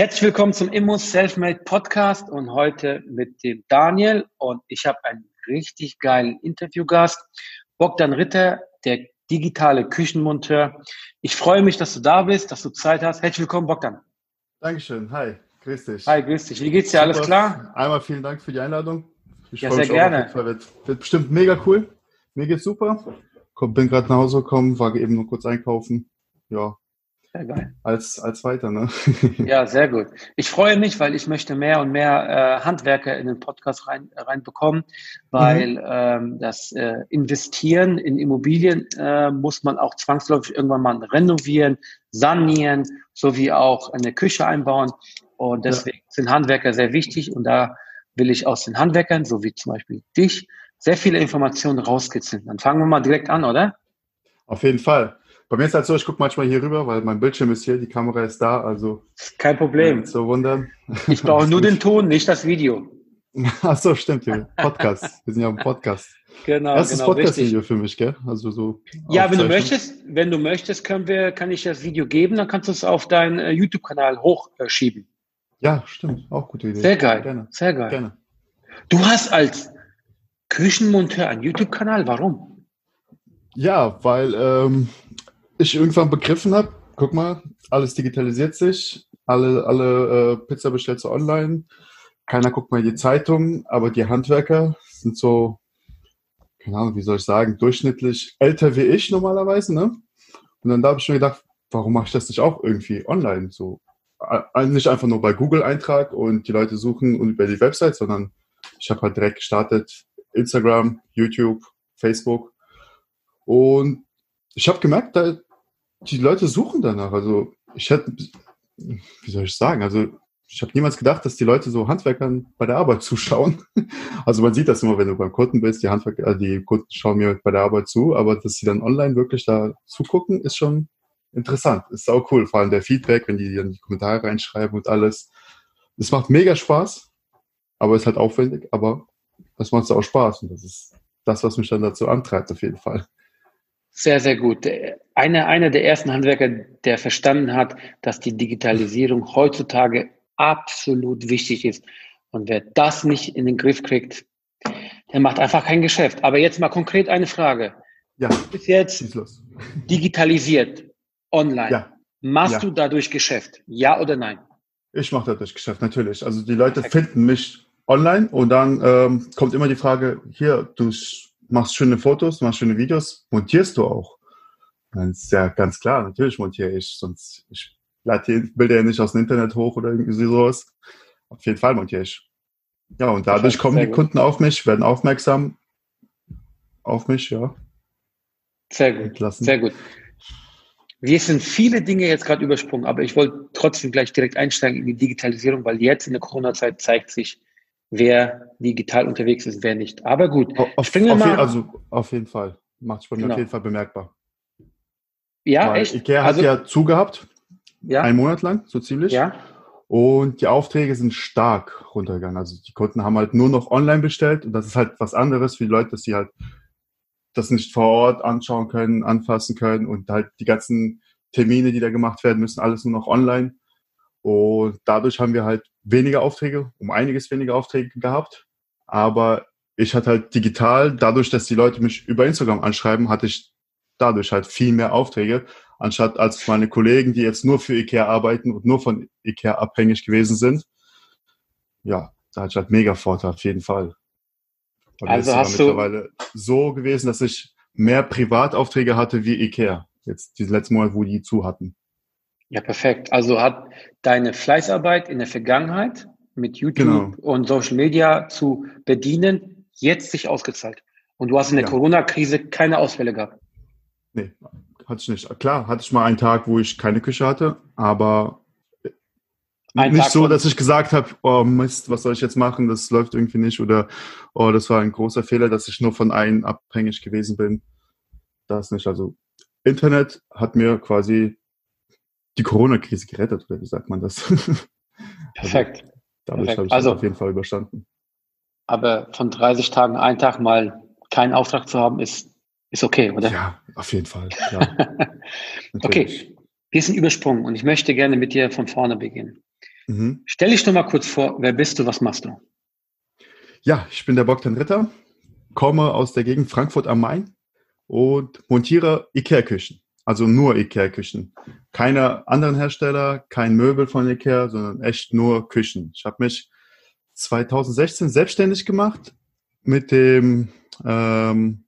Herzlich willkommen zum Immo Selfmade Podcast und heute mit dem Daniel und ich habe einen richtig geilen Interviewgast, Bogdan Ritter, der digitale Küchenmonteur. Ich freue mich, dass du da bist, dass du Zeit hast. Herzlich willkommen, Bogdan. Dankeschön. Hi, grüß dich. Hi, grüß dich. Wie geht's dir? Alles klar? Einmal vielen Dank für die Einladung. Ich ja, sehr gerne. Wird, wird bestimmt mega cool. Mir geht's super. Bin gerade nach Hause gekommen, war eben nur kurz einkaufen. Ja, sehr geil. Als, als weiter, ne? ja, sehr gut. Ich freue mich, weil ich möchte mehr und mehr äh, Handwerker in den Podcast rein, reinbekommen, weil mhm. ähm, das äh, Investieren in Immobilien äh, muss man auch zwangsläufig irgendwann mal renovieren, sanieren, sowie auch eine Küche einbauen. Und deswegen ja. sind Handwerker sehr wichtig und da will ich aus den Handwerkern, so wie zum Beispiel dich, sehr viele Informationen rauskitzeln. Dann fangen wir mal direkt an, oder? Auf jeden Fall. Bei mir ist halt so, ich gucke manchmal hier rüber, weil mein Bildschirm ist hier, die Kamera ist da, also. Kein Problem. So wundern. Ich brauche nur den Ton, nicht das Video. Ach so, stimmt, ja. Podcast. Wir sind ja im Podcast. Genau. Erstes genau, Podcast-Video für mich, gell? Also so. Ja, wenn du möchtest, wenn du möchtest, können wir, kann ich das Video geben, dann kannst du es auf deinen äh, YouTube-Kanal hochschieben. ja, stimmt. Auch gute Idee. Sehr geil. Gerne. Sehr geil. Gerne. Du hast als Küchenmonteur einen YouTube-Kanal. Warum? Ja, weil ähm, ich irgendwann begriffen habe, guck mal, alles digitalisiert sich, alle, alle äh, Pizza bestellst du online, keiner guckt mal in die Zeitung, aber die Handwerker sind so, keine Ahnung, wie soll ich sagen, durchschnittlich älter wie ich normalerweise, ne? Und dann da habe ich mir gedacht, warum mache ich das nicht auch irgendwie online? So nicht einfach nur bei Google Eintrag und die Leute suchen und über die Website, sondern ich habe halt direkt gestartet Instagram, YouTube, Facebook und ich habe gemerkt, da die Leute suchen danach. Also ich hätte, wie soll ich sagen, also ich habe niemals gedacht, dass die Leute so Handwerkern bei der Arbeit zuschauen. Also man sieht das immer, wenn du beim Kunden bist, die Handwerker, äh, die Kunden schauen mir bei der Arbeit zu, aber dass sie dann online wirklich da zugucken, ist schon interessant. Ist auch cool, vor allem der Feedback, wenn die dann die Kommentare reinschreiben und alles. Es macht mega Spaß, aber ist halt aufwendig, aber das macht auch Spaß und das ist das, was mich dann dazu antreibt, auf jeden Fall. Sehr, sehr gut. Einer eine der ersten Handwerker, der verstanden hat, dass die Digitalisierung heutzutage absolut wichtig ist. Und wer das nicht in den Griff kriegt, der macht einfach kein Geschäft. Aber jetzt mal konkret eine Frage. Ja. Du bist jetzt digitalisiert, online. Ja. Machst ja. du dadurch Geschäft? Ja oder nein? Ich mache dadurch Geschäft, natürlich. Also die Leute Perfekt. finden mich online und dann ähm, kommt immer die Frage, hier, du machst schöne Fotos, machst schöne Videos, montierst du auch? Dann ist ja ganz klar, natürlich montiere ich, sonst ich lade die Bilder ja nicht aus dem Internet hoch oder irgendwie sowas. Auf jeden Fall montiere ich. Ja, und dadurch kommen die gut. Kunden auf mich, werden aufmerksam auf mich, ja. Sehr gut. Lassen. Sehr gut. Wir sind viele Dinge jetzt gerade übersprungen, aber ich wollte trotzdem gleich direkt einsteigen in die Digitalisierung, weil jetzt in der Corona-Zeit zeigt sich, wer digital unterwegs ist, wer nicht. Aber gut, auf, springen wir auf mal. Jeden, also auf jeden Fall. Macht es bei mir genau. auf jeden Fall bemerkbar. Ja, Weil echt? Ikea also, hat ja zugehabt. Ja. Einen Monat lang, so ziemlich. Ja. Und die Aufträge sind stark runtergegangen. Also die Kunden haben halt nur noch online bestellt und das ist halt was anderes für die Leute, dass sie halt das nicht vor Ort anschauen können, anfassen können und halt die ganzen Termine, die da gemacht werden, müssen alles nur noch online. Und dadurch haben wir halt weniger Aufträge, um einiges weniger Aufträge gehabt. Aber ich hatte halt digital, dadurch, dass die Leute mich über Instagram anschreiben, hatte ich dadurch halt viel mehr Aufträge, anstatt als meine Kollegen, die jetzt nur für IKEA arbeiten und nur von IKEA abhängig gewesen sind. Ja, da hatte ich halt mega Vorteil, auf jeden Fall. Und also hast du mittlerweile so gewesen, dass ich mehr Privataufträge hatte wie IKEA. Jetzt diesen letzten Monat, wo die zu hatten. Ja, perfekt. Also hat deine Fleißarbeit in der Vergangenheit mit YouTube genau. und Social Media zu bedienen jetzt sich ausgezahlt. Und du hast in der ja. Corona-Krise keine Ausfälle gehabt. Nee, hatte ich nicht. Klar, hatte ich mal einen Tag, wo ich keine Küche hatte, aber Ein nicht Tag so, dass ich gesagt habe, oh Mist, was soll ich jetzt machen? Das läuft irgendwie nicht. Oder oh, das war ein großer Fehler, dass ich nur von einem abhängig gewesen bin. Das nicht. Also Internet hat mir quasi die Corona-Krise gerettet, oder wie sagt man das? Perfekt. Also, dadurch habe ich also, das auf jeden Fall überstanden. Aber von 30 Tagen einen Tag mal keinen Auftrag zu haben, ist, ist okay, oder? Ja, auf jeden Fall. Ja. okay, wir sind übersprungen und ich möchte gerne mit dir von vorne beginnen. Mhm. Stell dich doch mal kurz vor, wer bist du, was machst du? Ja, ich bin der Bogdan Ritter, komme aus der Gegend Frankfurt am Main und montiere Ikea-Küchen. Also nur Ikea-Küchen. Keine anderen Hersteller, kein Möbel von Ikea, sondern echt nur Küchen. Ich habe mich 2016 selbstständig gemacht mit dem, ähm,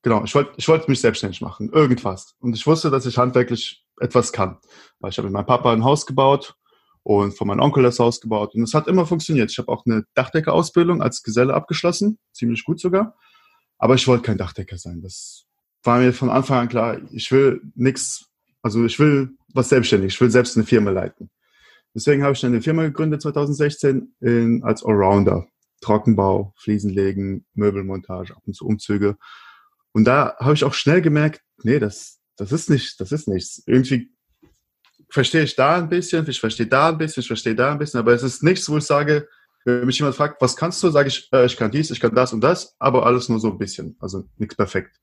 genau, ich wollte ich wollte mich selbstständig machen, irgendwas. Und ich wusste, dass ich handwerklich etwas kann. Weil ich habe mit meinem Papa ein Haus gebaut und von meinem Onkel das Haus gebaut. Und es hat immer funktioniert. Ich habe auch eine Dachdeckerausbildung als Geselle abgeschlossen, ziemlich gut sogar. Aber ich wollte kein Dachdecker sein. Das war mir von Anfang an klar, ich will nichts, also ich will was selbstständig, ich will selbst eine Firma leiten. Deswegen habe ich dann eine Firma gegründet 2016 in, als Allrounder. Trockenbau, Fliesenlegen, Möbelmontage, ab und zu Umzüge. Und da habe ich auch schnell gemerkt, nee, das, das ist nicht, das ist nichts. Irgendwie verstehe ich da ein bisschen, ich verstehe da ein bisschen, ich verstehe da ein bisschen, aber es ist nichts, wo ich sage, wenn mich jemand fragt, was kannst du, sage ich, äh, ich kann dies, ich kann das und das, aber alles nur so ein bisschen, also nichts perfekt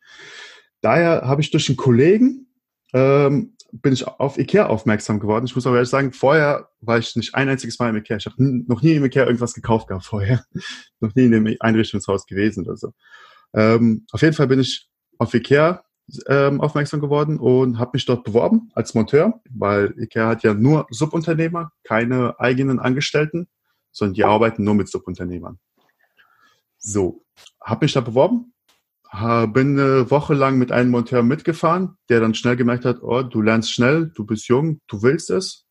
daher habe ich durch einen Kollegen ähm, bin ich auf Ikea aufmerksam geworden. Ich muss aber ehrlich sagen, vorher war ich nicht ein einziges Mal im Ikea. Ich habe noch nie im Ikea irgendwas gekauft gehabt vorher. noch nie in dem Einrichtungshaus gewesen oder so. Ähm, auf jeden Fall bin ich auf Ikea ähm, aufmerksam geworden und habe mich dort beworben als Monteur, weil Ikea hat ja nur Subunternehmer, keine eigenen Angestellten, sondern die arbeiten nur mit Subunternehmern. So, habe mich da beworben, bin eine Woche lang mit einem Monteur mitgefahren, der dann schnell gemerkt hat, oh, du lernst schnell, du bist jung, du willst es.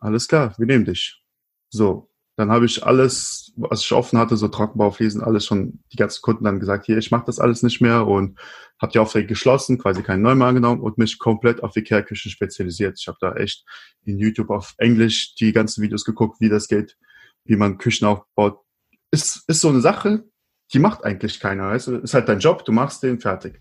Alles klar, wir nehmen dich. So, dann habe ich alles, was ich offen hatte, so Trockenbaufliesen, alles schon die ganzen Kunden dann gesagt, hier, ich mache das alles nicht mehr und habe die Aufträge geschlossen, quasi keinen neuen mehr angenommen und mich komplett auf Ikea-Küchen spezialisiert. Ich habe da echt in YouTube auf Englisch die ganzen Videos geguckt, wie das geht, wie man Küchen aufbaut. Ist, ist so eine Sache, die macht eigentlich keiner. Weißt? Ist halt dein Job, du machst den fertig.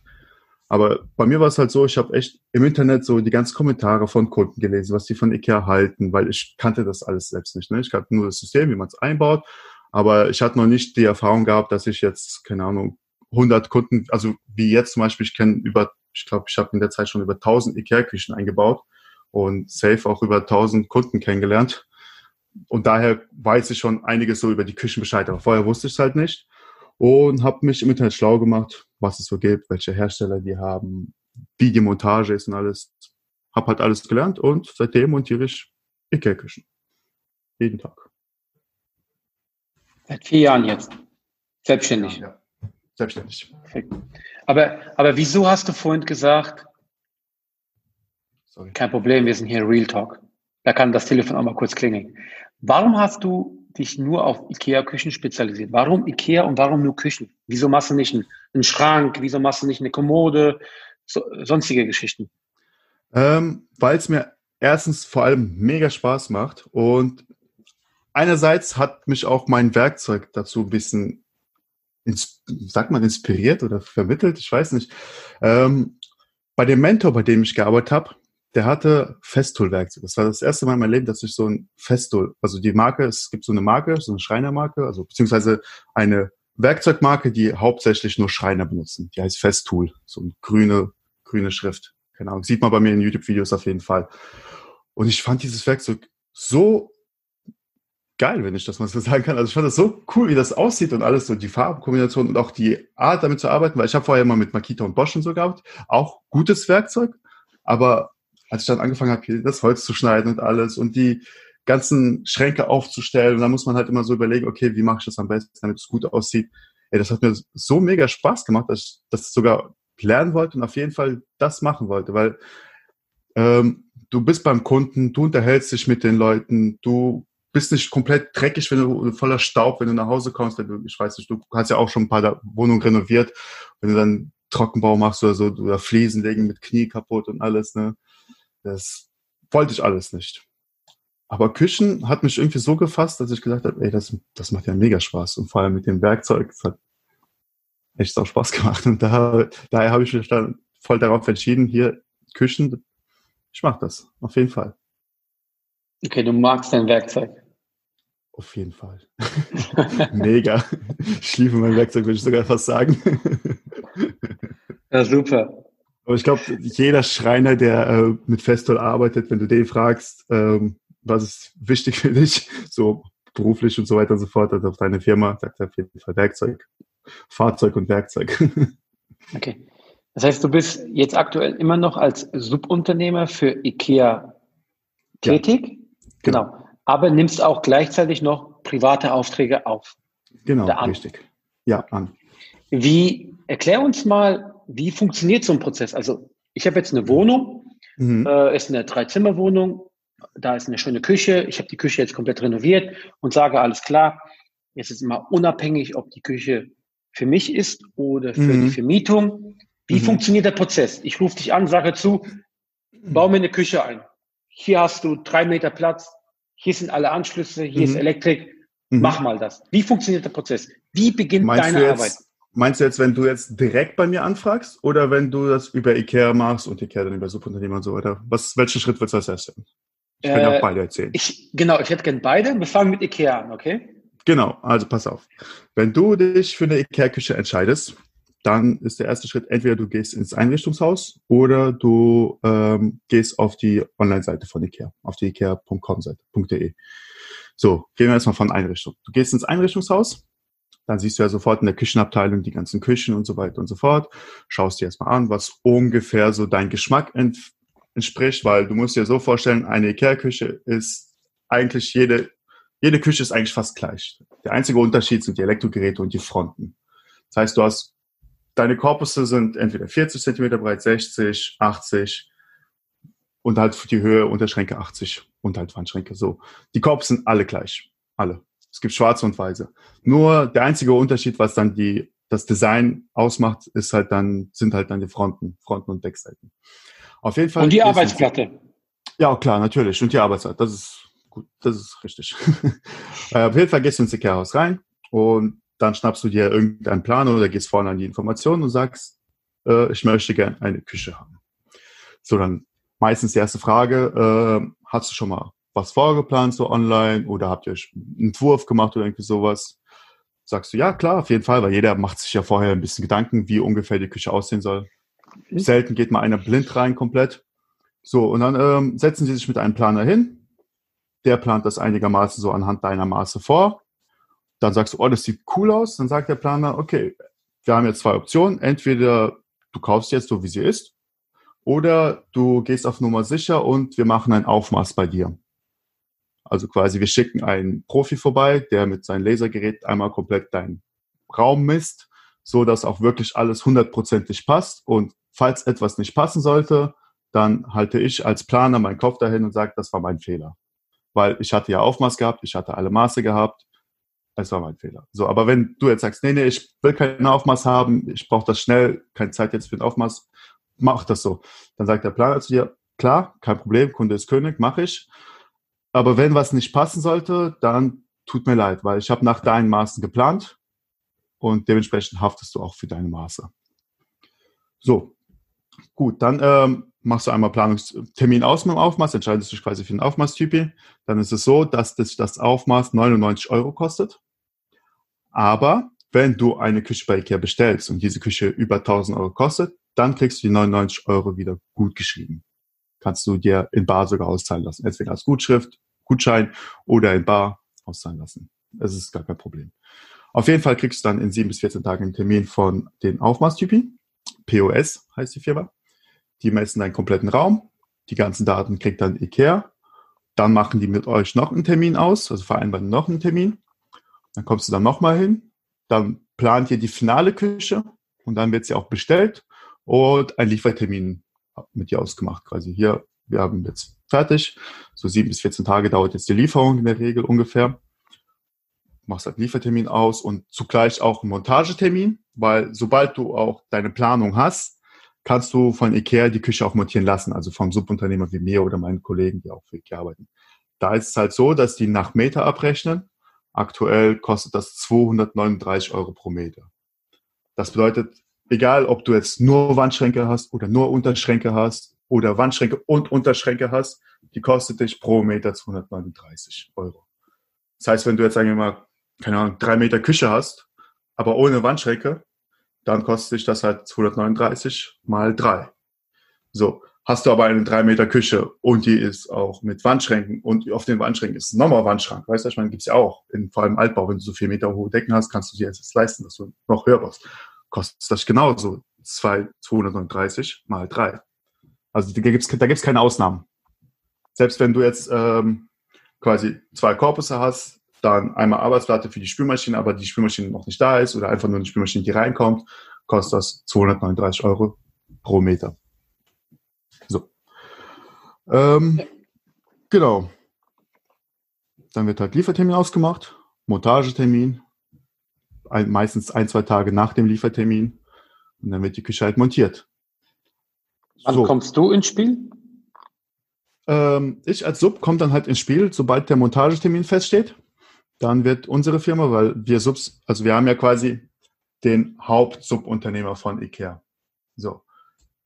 Aber bei mir war es halt so, ich habe echt im Internet so die ganzen Kommentare von Kunden gelesen, was die von Ikea halten, weil ich kannte das alles selbst nicht. Ne? Ich kannte nur das System, wie man es einbaut, aber ich hatte noch nicht die Erfahrung gehabt, dass ich jetzt, keine Ahnung, 100 Kunden, also wie jetzt zum Beispiel, ich kenne über, ich glaube, ich habe in der Zeit schon über 1000 Ikea-Küchen eingebaut und safe auch über 1000 Kunden kennengelernt. Und daher weiß ich schon einiges so über die Küchen Bescheid, aber vorher wusste ich es halt nicht und habe mich im Internet schlau gemacht, was es so gibt, welche Hersteller die haben, wie die Montage ist und alles. Hab halt alles gelernt und seitdem montiere ich Ikea-Küchen. Jeden Tag. Seit vier Jahren jetzt. Selbstständig. Ja, ja. Selbstständig. Perfekt. Aber, aber wieso hast du vorhin gesagt, Sorry. kein Problem, wir sind hier Real Talk. Da kann das Telefon auch mal kurz klingeln. Warum hast du dich nur auf IKEA-Küchen spezialisiert? Warum IKEA und warum nur Küchen? Wieso machst du nicht einen, Schrank? Wieso machst du nicht eine Kommode? So, sonstige Geschichten? Ähm, Weil es mir erstens vor allem mega Spaß macht und einerseits hat mich auch mein Werkzeug dazu ein bisschen, sagt man, inspiriert oder vermittelt, ich weiß nicht. Ähm, bei dem Mentor, bei dem ich gearbeitet habe, der hatte Festool-Werkzeug. Das war das erste Mal in meinem Leben, dass ich so ein Festool, also die Marke, es gibt so eine Marke, so eine Schreinermarke, also beziehungsweise eine Werkzeugmarke, die hauptsächlich nur Schreiner benutzen. Die heißt Festool, so eine grüne, grüne Schrift. Keine Ahnung, sieht man bei mir in YouTube-Videos auf jeden Fall. Und ich fand dieses Werkzeug so geil, wenn ich das mal so sagen kann. Also ich fand das so cool, wie das aussieht und alles, so die Farbkombination und auch die Art, damit zu arbeiten, weil ich habe vorher mal mit Makita und Bosch und so gehabt. Auch gutes Werkzeug, aber als ich dann angefangen habe, das Holz zu schneiden und alles und die ganzen Schränke aufzustellen, und dann muss man halt immer so überlegen, okay, wie mache ich das am besten, damit es gut aussieht. Ey, das hat mir so mega Spaß gemacht, dass ich das sogar lernen wollte und auf jeden Fall das machen wollte, weil ähm, du bist beim Kunden, du unterhältst dich mit den Leuten, du bist nicht komplett dreckig, wenn du voller Staub, wenn du nach Hause kommst, wenn du, ich weiß nicht, du hast ja auch schon ein paar Wohnungen renoviert, wenn du dann Trockenbau machst oder so, oder Fliesen legen mit Knie kaputt und alles, ne? Das wollte ich alles nicht. Aber Küchen hat mich irgendwie so gefasst, dass ich gesagt habe, ey, das, das macht ja mega Spaß. Und vor allem mit dem Werkzeug, es hat echt auch Spaß gemacht. Und da, daher habe ich mich dann voll darauf entschieden, hier Küchen, ich mache das, auf jeden Fall. Okay, du magst dein Werkzeug. Auf jeden Fall. mega. Ich liebe mein Werkzeug, würde ich sogar fast sagen. ja, super. Aber ich glaube, jeder Schreiner, der äh, mit Festool arbeitet, wenn du den fragst, ähm, was ist wichtig für dich, so beruflich und so weiter und so fort, also auf deine Firma, sagt er auf jeden Fall Werkzeug, Fahrzeug und Werkzeug. Okay. Das heißt, du bist jetzt aktuell immer noch als Subunternehmer für IKEA tätig. Ja, genau. genau. Aber nimmst auch gleichzeitig noch private Aufträge auf. Genau, richtig. Ja, an. Wie, erklär uns mal, wie funktioniert so ein Prozess? Also, ich habe jetzt eine Wohnung, mhm. äh, ist eine Dreizimmerwohnung, da ist eine schöne Küche, ich habe die Küche jetzt komplett renoviert und sage, alles klar, jetzt ist immer unabhängig, ob die Küche für mich ist oder für mhm. die Vermietung. Wie mhm. funktioniert der Prozess? Ich rufe dich an, sage zu, bau mir eine Küche ein. Hier hast du drei Meter Platz, hier sind alle Anschlüsse, hier ist mhm. Elektrik, mhm. mach mal das. Wie funktioniert der Prozess? Wie beginnt meinst deine Arbeit? Meinst du jetzt, wenn du jetzt direkt bei mir anfragst oder wenn du das über IKEA machst und IKEA dann über Subunternehmer und so weiter? Was, welchen Schritt willst du als erstes? Ich kann äh, ja auch beide erzählen. Ich, genau, ich hätte gerne beide. Wir fangen mit IKEA an, okay? Genau, also pass auf. Wenn du dich für eine IKEA-Küche entscheidest, dann ist der erste Schritt, entweder du gehst ins Einrichtungshaus oder du ähm, gehst auf die Online-Seite von IKEA, auf die ikea.com-Seite.de. So, gehen wir erstmal von Einrichtung. Du gehst ins Einrichtungshaus, dann siehst du ja sofort in der Küchenabteilung die ganzen Küchen und so weiter und so fort. Schaust dir erstmal an, was ungefähr so dein Geschmack ent entspricht, weil du musst dir so vorstellen, eine Ikea-Küche ist eigentlich jede, jede Küche ist eigentlich fast gleich. Der einzige Unterschied sind die Elektrogeräte und die Fronten. Das heißt, du hast, deine Korpusse sind entweder 40 Zentimeter breit, 60, 80 und halt für die Höhe Unterschränke 80 und halt Wandschränke so. Die Korpusse sind alle gleich. Alle. Es gibt schwarze und weiße. Nur der einzige Unterschied, was dann die, das Design ausmacht, ist halt dann, sind halt dann die Fronten, Fronten und Deckseiten. Auf jeden Fall. Und die Arbeitsplatte. Ja, klar, natürlich. Und die Arbeitszeit. Das ist gut. Das ist richtig. Äh, auf jeden Fall gehst du ins Ikea-Haus rein und dann schnappst du dir irgendeinen Plan oder gehst vorne an die Informationen und sagst, äh, ich möchte gerne eine Küche haben. So, dann meistens die erste Frage, äh, hast du schon mal was vorgeplant so online oder habt ihr einen Entwurf gemacht oder irgendwie sowas? Sagst du, ja, klar, auf jeden Fall, weil jeder macht sich ja vorher ein bisschen Gedanken, wie ungefähr die Küche aussehen soll. Selten geht mal einer blind rein komplett. So, und dann ähm, setzen sie sich mit einem Planer hin. Der plant das einigermaßen so anhand deiner Maße vor. Dann sagst du, oh, das sieht cool aus. Dann sagt der Planer, okay, wir haben jetzt zwei Optionen. Entweder du kaufst jetzt so, wie sie ist, oder du gehst auf Nummer sicher und wir machen ein Aufmaß bei dir. Also quasi, wir schicken einen Profi vorbei, der mit seinem Lasergerät einmal komplett deinen Raum misst, so dass auch wirklich alles hundertprozentig passt und Falls etwas nicht passen sollte, dann halte ich als Planer meinen Kopf dahin und sage, das war mein Fehler. Weil ich hatte ja Aufmaß gehabt, ich hatte alle Maße gehabt, es war mein Fehler. So, aber wenn du jetzt sagst, nee, nee, ich will kein Aufmaß haben, ich brauche das schnell, keine Zeit jetzt für ein Aufmaß, mach das so. Dann sagt der Planer zu dir, klar, kein Problem, Kunde ist König, mache ich. Aber wenn was nicht passen sollte, dann tut mir leid, weil ich habe nach deinen Maßen geplant und dementsprechend haftest du auch für deine Maße. So, Gut, dann ähm, machst du einmal Planungstermin aus mit dem Aufmaß, entscheidest dich quasi für den Aufmaßtypi. Dann ist es so, dass das, das Aufmaß 99 Euro kostet. Aber wenn du eine Küche bei Ikea bestellst und diese Küche über 1000 Euro kostet, dann kriegst du die 99 Euro wieder gut geschrieben. Kannst du dir in Bar sogar auszahlen lassen. Entweder als Gutschrift, Gutschein oder in Bar auszahlen lassen. Das ist gar kein Problem. Auf jeden Fall kriegst du dann in sieben bis 14 Tagen einen Termin von den Aufmaßtypi. POS heißt die Firma. Die messen deinen kompletten Raum. Die ganzen Daten kriegt dann IKEA. Dann machen die mit euch noch einen Termin aus, also vereinbaren noch einen Termin. Dann kommst du dann nochmal hin. Dann plant ihr die finale Küche und dann wird sie auch bestellt und ein Liefertermin mit dir ausgemacht quasi. Hier, wir haben jetzt fertig. So sieben bis 14 Tage dauert jetzt die Lieferung in der Regel ungefähr. Machst halt Liefertermin aus und zugleich auch einen Montagetermin, weil sobald du auch deine Planung hast, kannst du von IKEA die Küche auch montieren lassen, also vom Subunternehmer wie mir oder meinen Kollegen, die auch für IKEA arbeiten. Da ist es halt so, dass die nach Meter abrechnen. Aktuell kostet das 239 Euro pro Meter. Das bedeutet, egal ob du jetzt nur Wandschränke hast oder nur Unterschränke hast oder Wandschränke und Unterschränke hast, die kostet dich pro Meter 239 Euro. Das heißt, wenn du jetzt, sagen wir mal, keine Ahnung, drei Meter Küche hast, aber ohne Wandschränke, dann kostet dich das halt 239 mal drei. So. Hast du aber eine drei Meter Küche und die ist auch mit Wandschränken und auf den Wandschränken ist nochmal Wandschrank. Weißt du, ich meine, gibt's ja auch. In, vor allem Altbau, wenn du so vier Meter hohe Decken hast, kannst du dir jetzt leisten, dass du noch höher baust. Kostet das genauso. Zwei, 239 mal drei. Also da gibt's da gibt's keine Ausnahmen. Selbst wenn du jetzt ähm, quasi zwei Korpusse hast, dann einmal Arbeitsplatte für die Spülmaschine, aber die Spülmaschine noch nicht da ist oder einfach nur eine Spülmaschine, die reinkommt, kostet das 239 Euro pro Meter. So. Ähm, genau. Dann wird halt Liefertermin ausgemacht, Montagetermin, ein, meistens ein, zwei Tage nach dem Liefertermin und dann wird die Küche halt montiert. Wann so. kommst du ins Spiel? Ähm, ich als Sub komme dann halt ins Spiel, sobald der Montagetermin feststeht. Dann wird unsere Firma, weil wir Subs, also wir haben ja quasi den Hauptsubunternehmer von IKEA. So.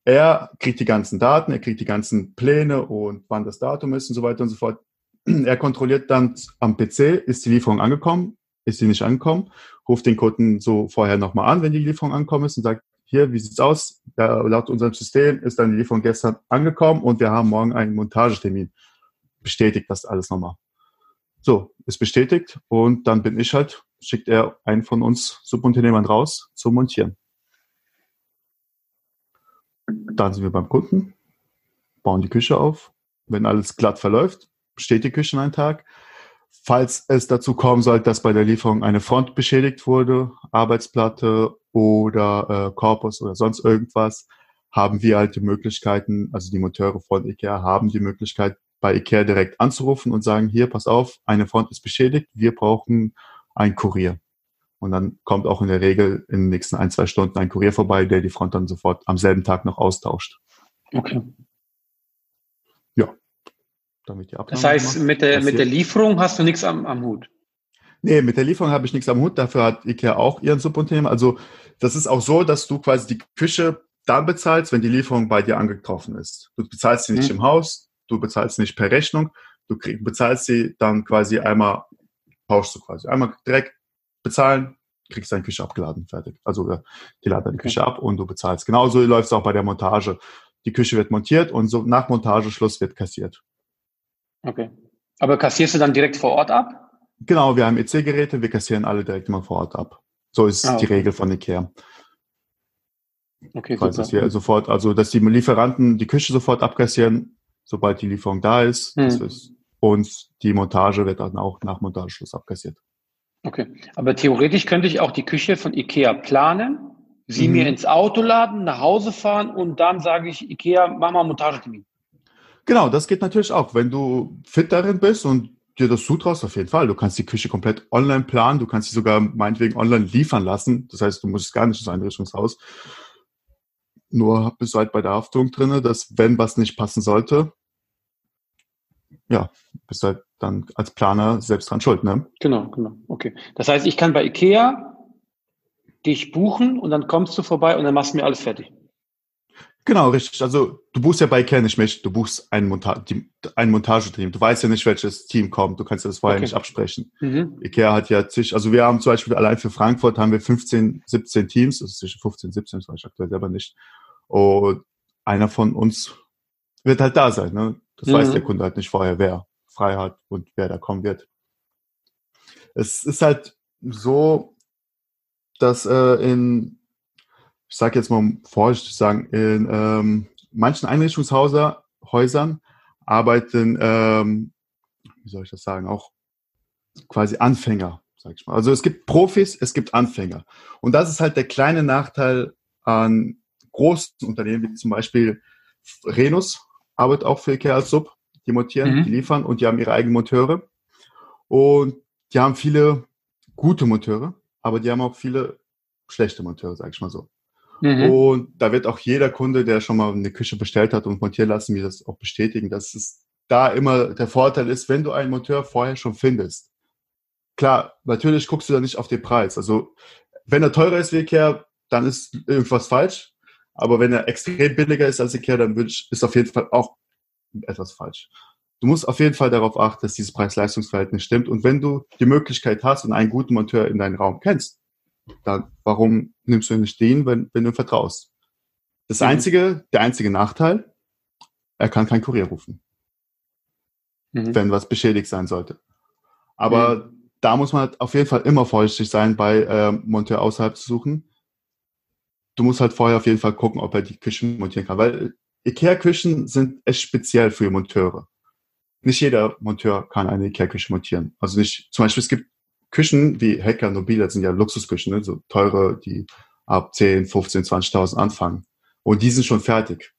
Er kriegt die ganzen Daten, er kriegt die ganzen Pläne und wann das Datum ist und so weiter und so fort. Er kontrolliert dann am PC, ist die Lieferung angekommen, ist sie nicht angekommen, ruft den Kunden so vorher nochmal an, wenn die Lieferung angekommen ist und sagt, hier, wie sieht's aus? Ja, laut unserem System ist dann die Lieferung gestern angekommen und wir haben morgen einen Montagetermin. Bestätigt das alles nochmal. So, ist bestätigt und dann bin ich halt, schickt er einen von uns Subunternehmern raus zum Montieren. Dann sind wir beim Kunden, bauen die Küche auf. Wenn alles glatt verläuft, steht die Küche einen Tag. Falls es dazu kommen sollte, dass bei der Lieferung eine Front beschädigt wurde, Arbeitsplatte oder äh, Korpus oder sonst irgendwas, haben wir halt die Möglichkeiten, also die Monteure von IKEA haben die Möglichkeit, bei IKEA direkt anzurufen und sagen, hier, pass auf, eine Front ist beschädigt, wir brauchen ein Kurier. Und dann kommt auch in der Regel in den nächsten ein, zwei Stunden ein Kurier vorbei, der die Front dann sofort am selben Tag noch austauscht. Okay. Damit die Abnahme das heißt, mit der, mit der Lieferung hast du nichts am, am Hut? Nee, mit der Lieferung habe ich nichts am Hut. Dafür hat IKEA auch ihren Subunternehmer. Also das ist auch so, dass du quasi die Küche dann bezahlst, wenn die Lieferung bei dir angetroffen ist. Du bezahlst sie nicht mhm. im Haus, du bezahlst sie nicht per Rechnung, du krieg, bezahlst sie dann quasi einmal, tauschst du quasi einmal direkt bezahlen, kriegst deine Küche abgeladen, fertig. Also die laden deine Küche ab und du bezahlst. Genauso läuft es auch bei der Montage. Die Küche wird montiert und so nach Montageschluss wird kassiert. Okay. Aber kassierst du dann direkt vor Ort ab? Genau, wir haben EC-Geräte, wir kassieren alle direkt immer vor Ort ab. So ist ah, okay. die Regel von Ikea. Okay, super. Dass wir sofort, also dass die Lieferanten die Küche sofort abkassieren, sobald die Lieferung da ist. Hm. ist und die Montage wird dann auch nach Montageschluss abkassiert. Okay, aber theoretisch könnte ich auch die Küche von Ikea planen, sie mhm. mir ins Auto laden, nach Hause fahren und dann sage ich Ikea, mach mal einen Montagetermin. Genau, das geht natürlich auch. Wenn du fit darin bist und dir das zutraust, auf jeden Fall. Du kannst die Küche komplett online planen, du kannst sie sogar meinetwegen online liefern lassen. Das heißt, du musst gar nicht ins Einrichtungshaus. Nur bist du halt bei der Haftung drinne, dass wenn was nicht passen sollte, ja, bist du halt dann als Planer selbst dran schuld, ne? Genau, genau. Okay. Das heißt, ich kann bei Ikea dich buchen und dann kommst du vorbei und dann machst du mir alles fertig. Genau, richtig. Also du buchst ja bei Care nicht mit, du buchst ein, Monta ein Montageteam. Du weißt ja nicht, welches Team kommt. Du kannst ja das vorher okay. nicht absprechen. Mhm. Ikea hat ja zig, also wir haben zum Beispiel allein für Frankfurt haben wir 15, 17 Teams, das ist zwischen 15, 17, das weiß ich aktuell selber nicht. Und einer von uns wird halt da sein. Ne? Das mhm. weiß der Kunde halt nicht vorher, wer frei hat und wer da kommen wird. Es ist halt so, dass äh, in ich sage jetzt mal vorsichtig sagen, in ähm, manchen Einrichtungshäusern arbeiten, ähm, wie soll ich das sagen, auch quasi Anfänger, sag ich mal. Also es gibt Profis, es gibt Anfänger. Und das ist halt der kleine Nachteil an großen Unternehmen, wie zum Beispiel Renus, arbeitet auch für IKEA als Sub. Die montieren, mhm. die liefern und die haben ihre eigenen Monteure. Und die haben viele gute Monteure, aber die haben auch viele schlechte Monteure, sag ich mal so. Mhm. Und da wird auch jeder Kunde, der schon mal eine Küche bestellt hat und montieren lassen, mir das auch bestätigen, dass es da immer der Vorteil ist, wenn du einen Monteur vorher schon findest. Klar, natürlich guckst du da nicht auf den Preis. Also wenn er teurer ist wie Ikea, dann ist irgendwas falsch. Aber wenn er extrem billiger ist als Ikea, dann ist auf jeden Fall auch etwas falsch. Du musst auf jeden Fall darauf achten, dass dieses Preis-Leistungs-Verhältnis stimmt. Und wenn du die Möglichkeit hast und einen guten Monteur in deinem Raum kennst, dann warum nimmst du nicht den, wenn, wenn du ihm vertraust? Das mhm. einzige, der einzige Nachteil, er kann kein Kurier rufen. Mhm. Wenn was beschädigt sein sollte. Aber mhm. da muss man halt auf jeden Fall immer vorsichtig sein, bei äh, Monteur außerhalb zu suchen. Du musst halt vorher auf jeden Fall gucken, ob er die Küchen montieren kann, weil Ikea-Küchen sind echt speziell für Monteure. Nicht jeder Monteur kann eine Ikea-Küche montieren. Also nicht, zum Beispiel, es gibt Küchen wie Hacker Nobile, sind ja Luxusküchen, ne? so teure, die ab 10, 15, 20.000 anfangen. Und die sind schon fertig.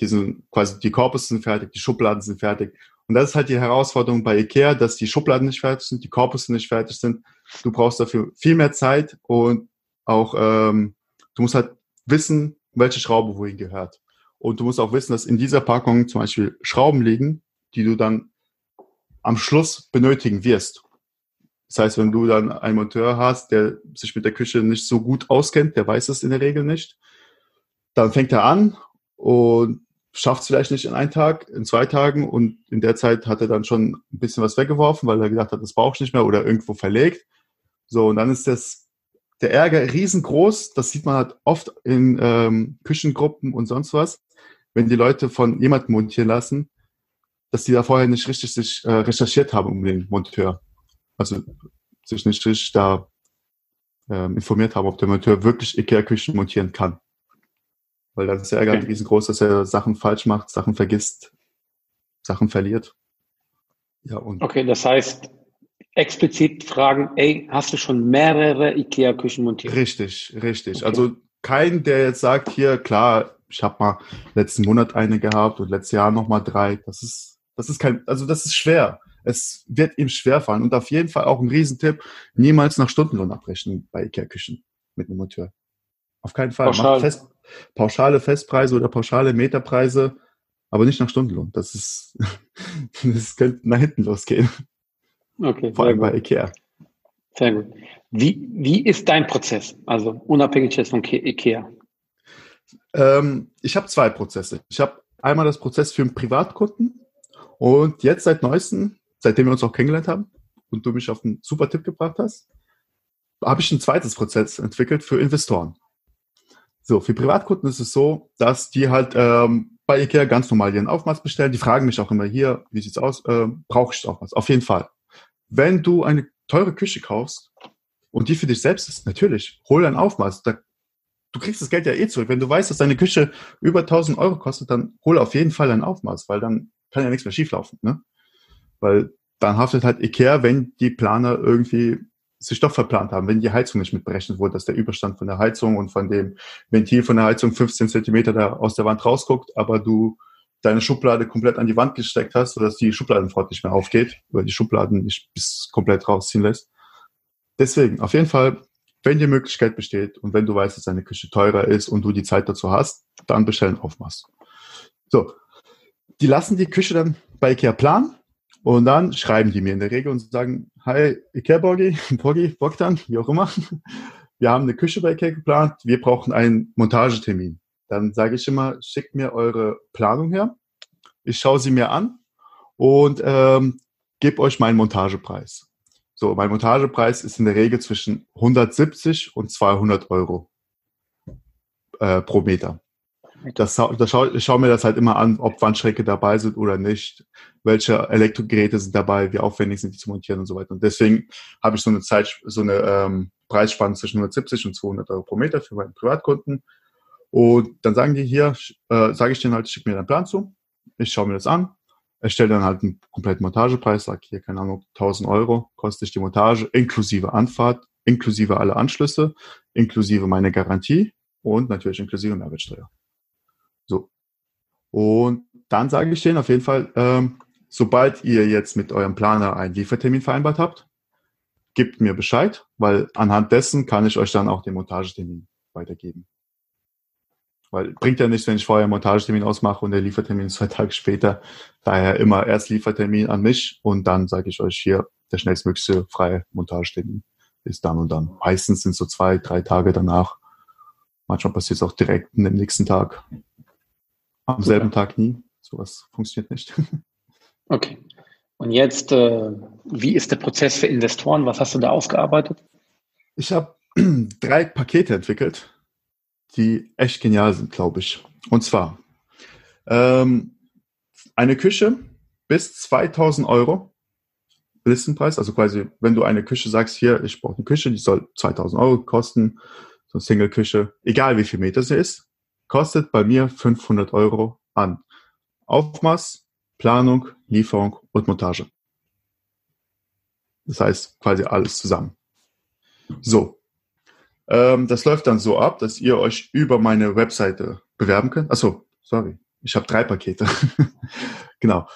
Die sind quasi, die Korpus sind fertig, die Schubladen sind fertig. Und das ist halt die Herausforderung bei Ikea, dass die Schubladen nicht fertig sind, die Korpus nicht fertig sind. Du brauchst dafür viel mehr Zeit und auch, ähm, du musst halt wissen, welche Schraube wohin gehört. Und du musst auch wissen, dass in dieser Packung zum Beispiel Schrauben liegen, die du dann am Schluss benötigen wirst. Das heißt, wenn du dann einen Monteur hast, der sich mit der Küche nicht so gut auskennt, der weiß es in der Regel nicht, dann fängt er an und schafft es vielleicht nicht in einem Tag, in zwei Tagen und in der Zeit hat er dann schon ein bisschen was weggeworfen, weil er gedacht hat, das brauche ich nicht mehr oder irgendwo verlegt. So, und dann ist das, der Ärger riesengroß. Das sieht man halt oft in ähm, Küchengruppen und sonst was, wenn die Leute von jemandem montieren lassen, dass die da vorher nicht richtig sich äh, recherchiert haben um den Monteur. Also sich nicht richtig da ähm, informiert haben, ob der Monteur wirklich IKEA-Küchen montieren kann. Weil dann ist der Ärger okay. riesengroß, dass er Sachen falsch macht, Sachen vergisst, Sachen verliert. Ja, und okay, das heißt, explizit fragen, ey, hast du schon mehrere IKEA-Küchen montiert? Richtig, richtig. Okay. Also kein, der jetzt sagt, hier, klar, ich habe mal letzten Monat eine gehabt und letztes Jahr nochmal drei. Das ist das ist kein, also das ist schwer. Es wird ihm schwerfallen. Und auf jeden Fall auch ein Riesentipp, niemals nach Stundenlohn abrechnen bei Ikea-Küchen mit einem Monteur. Auf keinen Fall. Pauschal. Fest, pauschale Festpreise oder pauschale Meterpreise, aber nicht nach Stundenlohn. Das ist, das könnte nach hinten losgehen. Okay. Vor allem bei Ikea. Sehr gut. Wie, wie ist dein Prozess? Also unabhängig jetzt von Ikea. Ähm, ich habe zwei Prozesse. Ich habe einmal das Prozess für einen Privatkunden und jetzt seit neuestem, seitdem wir uns auch kennengelernt haben und du mich auf einen super Tipp gebracht hast, habe ich ein zweites Prozess entwickelt für Investoren. So, für Privatkunden ist es so, dass die halt ähm, bei Ikea ganz normal ihren Aufmaß bestellen. Die fragen mich auch immer hier, wie sieht's aus? Äh, Brauche ich Aufmaß? Auf jeden Fall. Wenn du eine teure Küche kaufst und die für dich selbst ist, natürlich, hol ein Aufmaß. Da, du kriegst das Geld ja eh zurück. Wenn du weißt, dass deine Küche über 1000 Euro kostet, dann hol auf jeden Fall ein Aufmaß, weil dann kann ja nichts mehr schieflaufen, ne? Weil dann haftet halt Ikea, wenn die Planer irgendwie sich doch verplant haben, wenn die Heizung nicht mitberechnet wurde, dass der Überstand von der Heizung und von dem Ventil von der Heizung 15 Zentimeter da aus der Wand rausguckt, aber du deine Schublade komplett an die Wand gesteckt hast, sodass die Schubladenfront nicht mehr aufgeht, weil die Schubladen nicht bis komplett rausziehen lässt. Deswegen, auf jeden Fall, wenn die Möglichkeit besteht und wenn du weißt, dass deine Küche teurer ist und du die Zeit dazu hast, dann bestellen Aufmaß. So, die lassen die Küche dann bei Ikea planen und dann schreiben die mir in der Regel und sagen, hi Ikea Borgi, Borgi, Bogdan, wie auch immer. Wir haben eine Küche bei Ikea geplant, wir brauchen einen Montagetermin. Dann sage ich immer, schickt mir eure Planung her. Ich schaue sie mir an und ähm, gebe euch meinen Montagepreis. So, mein Montagepreis ist in der Regel zwischen 170 und 200 Euro äh, pro Meter. Das, das schau, ich schaue mir das halt immer an, ob Wandschränke dabei sind oder nicht, welche Elektrogeräte sind dabei, wie aufwendig sind die zu montieren und so weiter. Und deswegen habe ich so eine Zeit, so eine ähm, Preisspanne zwischen 170 und 200 Euro pro Meter für meinen Privatkunden. Und dann sagen die hier, äh, sage ich denen halt, schick mir deinen Plan zu. Ich schaue mir das an, erstelle dann halt einen kompletten Montagepreis, sage hier, keine Ahnung, 1000 Euro kostet sich die Montage, inklusive Anfahrt, inklusive alle Anschlüsse, inklusive meine Garantie und natürlich inklusive Mehrwertsteuer. So. Und dann sage ich denen auf jeden Fall, ähm, sobald ihr jetzt mit eurem Planer einen Liefertermin vereinbart habt, gebt mir Bescheid, weil anhand dessen kann ich euch dann auch den Montagetermin weitergeben. Weil bringt ja nichts, wenn ich vorher einen Montagetermin ausmache und der Liefertermin ist zwei Tage später. Daher immer erst Liefertermin an mich und dann sage ich euch hier, der schnellstmögliche freie Montagetermin ist dann und dann. Meistens sind so zwei, drei Tage danach. Manchmal passiert es auch direkt am nächsten Tag. Am selben Tag nie. Sowas funktioniert nicht. Okay. Und jetzt, äh, wie ist der Prozess für Investoren? Was hast du da ausgearbeitet? Ich habe drei Pakete entwickelt, die echt genial sind, glaube ich. Und zwar ähm, eine Küche bis 2000 Euro Listenpreis, also quasi, wenn du eine Küche sagst, hier, ich brauche eine Küche, die soll 2000 Euro kosten, so eine Single-Küche, egal wie viel Meter sie ist, kostet bei mir 500 Euro an Aufmaß, Planung, Lieferung und Montage. Das heißt quasi alles zusammen. So. Ähm, das läuft dann so ab, dass ihr euch über meine Webseite bewerben könnt. Achso, sorry. Ich habe drei Pakete. genau.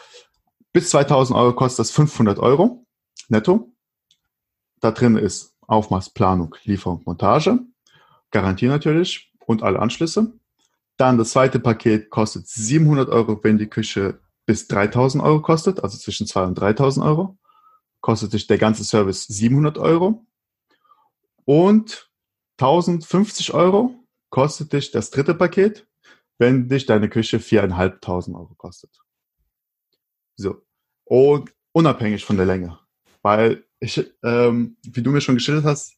Bis 2000 Euro kostet das 500 Euro netto. Da drin ist Aufmaß, Planung, Lieferung, Montage. Garantie natürlich und alle Anschlüsse. Dann das zweite Paket kostet 700 Euro, wenn die Küche bis 3000 Euro kostet, also zwischen 2 und 3000 Euro. Kostet sich der ganze Service 700 Euro. Und 1050 Euro kostet dich das dritte Paket, wenn dich deine Küche 4.500 Euro kostet. So. Und unabhängig von der Länge. Weil ich, ähm, wie du mir schon geschildert hast,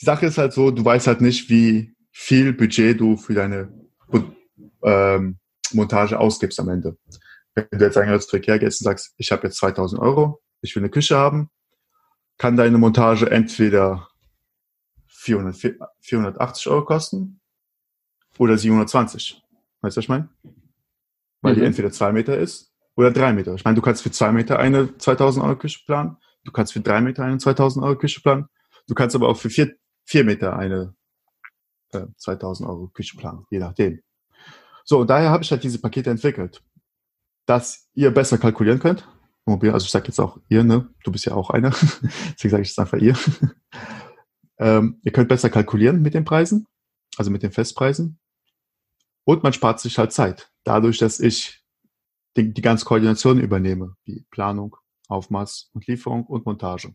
die Sache ist halt so, du weißt halt nicht, wie viel Budget du für deine ähm, Montage ausgibst am Ende. Wenn du jetzt einen Verkehr gehst und sagst, ich habe jetzt 2000 Euro, ich will eine Küche haben, kann deine Montage entweder 400, 480 Euro kosten oder 720. Weißt du, was ich meine? Weil mhm. die entweder zwei Meter ist oder drei Meter. Ich meine, du kannst für zwei Meter eine 2000 Euro Küche planen, du kannst für drei Meter eine 2000 Euro Küche planen, du kannst aber auch für vier, vier Meter eine äh, 2000 Euro Küche planen, je nachdem. So, und daher habe ich halt diese Pakete entwickelt, dass ihr besser kalkulieren könnt. Also ich sage jetzt auch ihr, ne? Du bist ja auch einer. Deswegen sage ich jetzt einfach ihr. ähm, ihr könnt besser kalkulieren mit den Preisen, also mit den Festpreisen. Und man spart sich halt Zeit. Dadurch, dass ich die, die ganze Koordination übernehme, wie Planung, Aufmaß und Lieferung und Montage.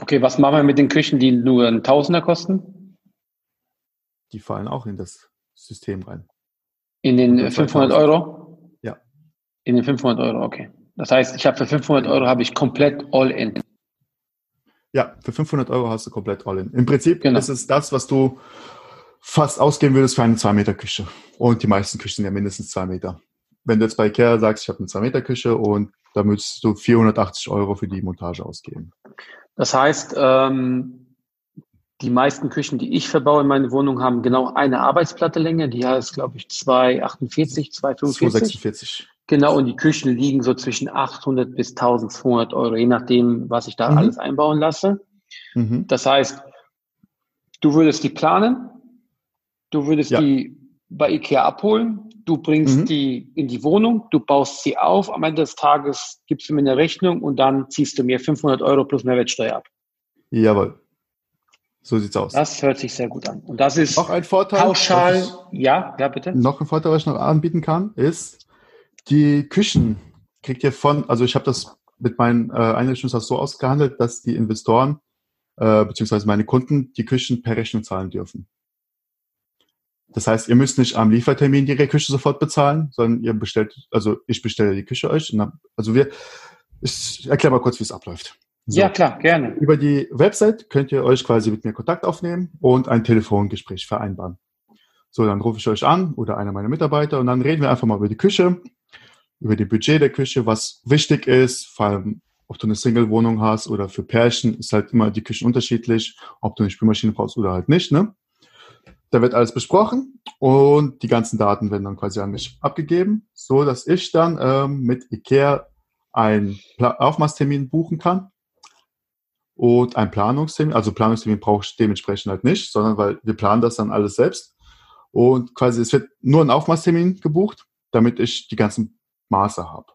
Okay, was machen wir mit den Küchen, die nur einen Tausender kosten? Die fallen auch in das System rein. In den 500 Euro? Ja. In den 500 Euro, okay. Das heißt, ich habe für 500 Euro habe ich komplett All-In. Ja, für 500 Euro hast du komplett All-In. Im Prinzip genau. ist es das, was du fast ausgeben würdest für eine 2-Meter-Küche. Und die meisten Küchen sind ja mindestens 2 Meter wenn du jetzt bei Ikea sagst, ich habe eine 2-Meter-Küche und da müsstest du 480 Euro für die Montage ausgeben. Das heißt, ähm, die meisten Küchen, die ich verbaue in meine Wohnung, haben genau eine Arbeitsplatte-Länge. Die heißt, glaube ich, 248, 245. 246. Genau, und die Küchen liegen so zwischen 800 bis 1200 Euro, je nachdem, was ich da mhm. alles einbauen lasse. Mhm. Das heißt, du würdest die planen, du würdest ja. die bei Ikea abholen, du bringst mhm. die in die Wohnung, du baust sie auf, am Ende des Tages gibst du mir eine Rechnung und dann ziehst du mir 500 Euro plus Mehrwertsteuer ab. Jawohl. So sieht's aus. Das hört sich sehr gut an. Und das ist noch ein Vorteil. Pauschal. Ja, ja, bitte. Noch ein Vorteil, was ich noch anbieten kann, ist, die Küchen kriegt ihr von, also ich habe das mit meinen äh, Einrichtungen so ausgehandelt, dass die Investoren äh, beziehungsweise meine Kunden die Küchen per Rechnung zahlen dürfen. Das heißt, ihr müsst nicht am Liefertermin die Küche sofort bezahlen, sondern ihr bestellt, also ich bestelle die Küche euch. Dann, also wir, ich erkläre mal kurz, wie es abläuft. So. Ja, klar, gerne. Über die Website könnt ihr euch quasi mit mir Kontakt aufnehmen und ein Telefongespräch vereinbaren. So, dann rufe ich euch an oder einer meiner Mitarbeiter und dann reden wir einfach mal über die Küche, über die Budget der Küche, was wichtig ist, vor allem ob du eine Single-Wohnung hast oder für Pärchen, ist halt immer die Küchen unterschiedlich, ob du eine Spülmaschine brauchst oder halt nicht, ne? Da wird alles besprochen und die ganzen Daten werden dann quasi an mich abgegeben, so dass ich dann ähm, mit IKEA einen Aufmaßtermin buchen kann und ein Planungstermin. Also Planungstermin brauche ich dementsprechend halt nicht, sondern weil wir planen das dann alles selbst. Und quasi es wird nur ein Aufmaßtermin gebucht, damit ich die ganzen Maße habe.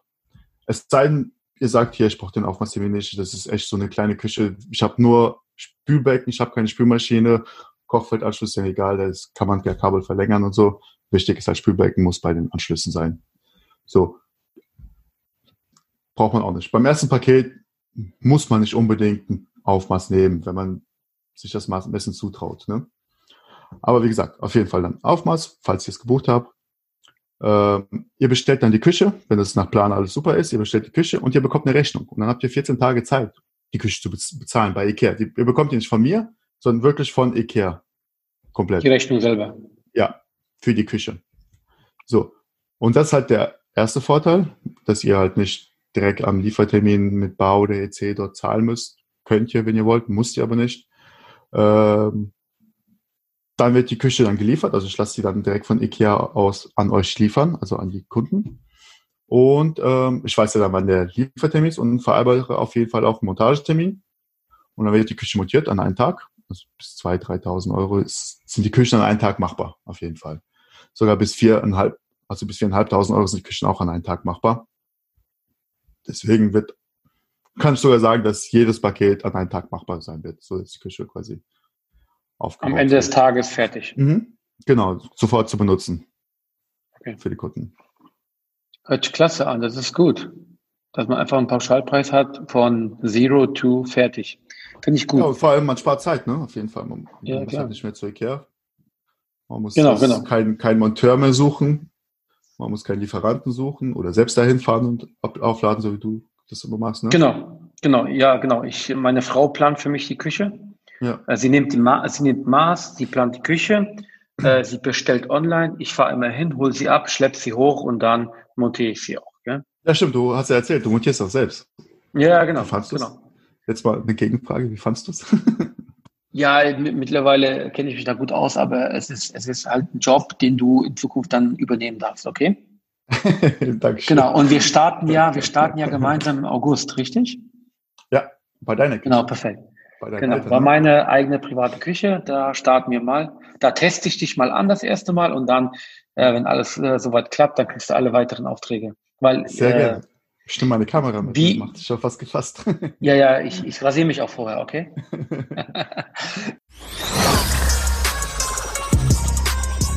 Es sei denn, ihr sagt hier, ich brauche den Aufmaßtermin nicht, das ist echt so eine kleine Küche. Ich habe nur Spülbecken, ich habe keine Spülmaschine Kochfeldanschluss ist ja egal, das kann man per Kabel verlängern und so. Wichtig ist halt, Spülbecken muss bei den Anschlüssen sein. So. Braucht man auch nicht. Beim ersten Paket muss man nicht unbedingt ein Aufmaß nehmen, wenn man sich das Maß ein bisschen zutraut. Ne? Aber wie gesagt, auf jeden Fall dann Aufmaß, falls ihr es gebucht habt. Ähm, ihr bestellt dann die Küche, wenn das nach Plan alles super ist, ihr bestellt die Küche und ihr bekommt eine Rechnung. Und dann habt ihr 14 Tage Zeit, die Küche zu bezahlen bei Ikea. Die, ihr bekommt die nicht von mir, sondern wirklich von Ikea. Komplett. Die Rechnung selber. Ja, für die Küche. So. Und das ist halt der erste Vorteil, dass ihr halt nicht direkt am Liefertermin mit Bau oder EC dort zahlen müsst. Könnt ihr, wenn ihr wollt, müsst ihr aber nicht. Ähm, dann wird die Küche dann geliefert, also ich lasse sie dann direkt von Ikea aus an euch liefern, also an die Kunden. Und ähm, ich weiß ja dann, wann der Liefertermin ist und vereinbare auf jeden Fall auch einen Montagetermin. Und dann wird die Küche montiert an einem Tag. Also bis 2.000, 3.000 Euro ist, sind die Küchen an einem Tag machbar, auf jeden Fall. Sogar bis viereinhalb, also bis viereinhalbtausend Euro sind die Küchen auch an einem Tag machbar. Deswegen wird, kann ich sogar sagen, dass jedes Paket an einem Tag machbar sein wird. So ist die Küche quasi aufgebaut. Am Ende des Tages fertig. Mhm. Genau, sofort zu benutzen. Okay. Für die Kunden. Hört sich klasse an, das ist gut. Dass man einfach einen Pauschalpreis hat von Zero to fertig. Finde ich gut. Ja, vor allem, man spart Zeit, ne? Auf jeden Fall. Man, ja, muss halt nicht mehr zu Ikea. Man muss genau, genau. Keinen kein Monteur mehr suchen. Man muss keinen Lieferanten suchen oder selbst dahin fahren und aufladen, so wie du das immer machst, ne? Genau, genau, ja, genau. Ich, meine Frau plant für mich die Küche. Ja. Äh, sie, nimmt die Ma sie nimmt Maß, sie plant die Küche, äh, sie bestellt online, ich fahre immer hin, hole sie ab, schleppe sie hoch und dann montiere ich sie auch. Gell? Ja, stimmt, du hast ja erzählt, du montierst auch selbst. Ja, genau. Wie fandst genau. Jetzt mal eine Gegenfrage, wie fandst du es? ja, mittlerweile kenne ich mich da gut aus, aber es ist, es ist halt ein Job, den du in Zukunft dann übernehmen darfst, okay? Dankeschön. Genau, und wir starten ja, wir starten ja gemeinsam im August, richtig? Ja, bei deiner Küche. Genau, perfekt. Bei genau, Eltern, war ne? meine eigene private Küche. Da starten wir mal. Da teste ich dich mal an das erste Mal und dann, äh, wenn alles äh, soweit klappt, dann kriegst du alle weiteren Aufträge. Weil, Sehr äh, gerne. Stimmt meine Kamera mit. Wie? Macht dich schon fast gefasst. ja, ja, ich, ich rasiere mich auch vorher, okay?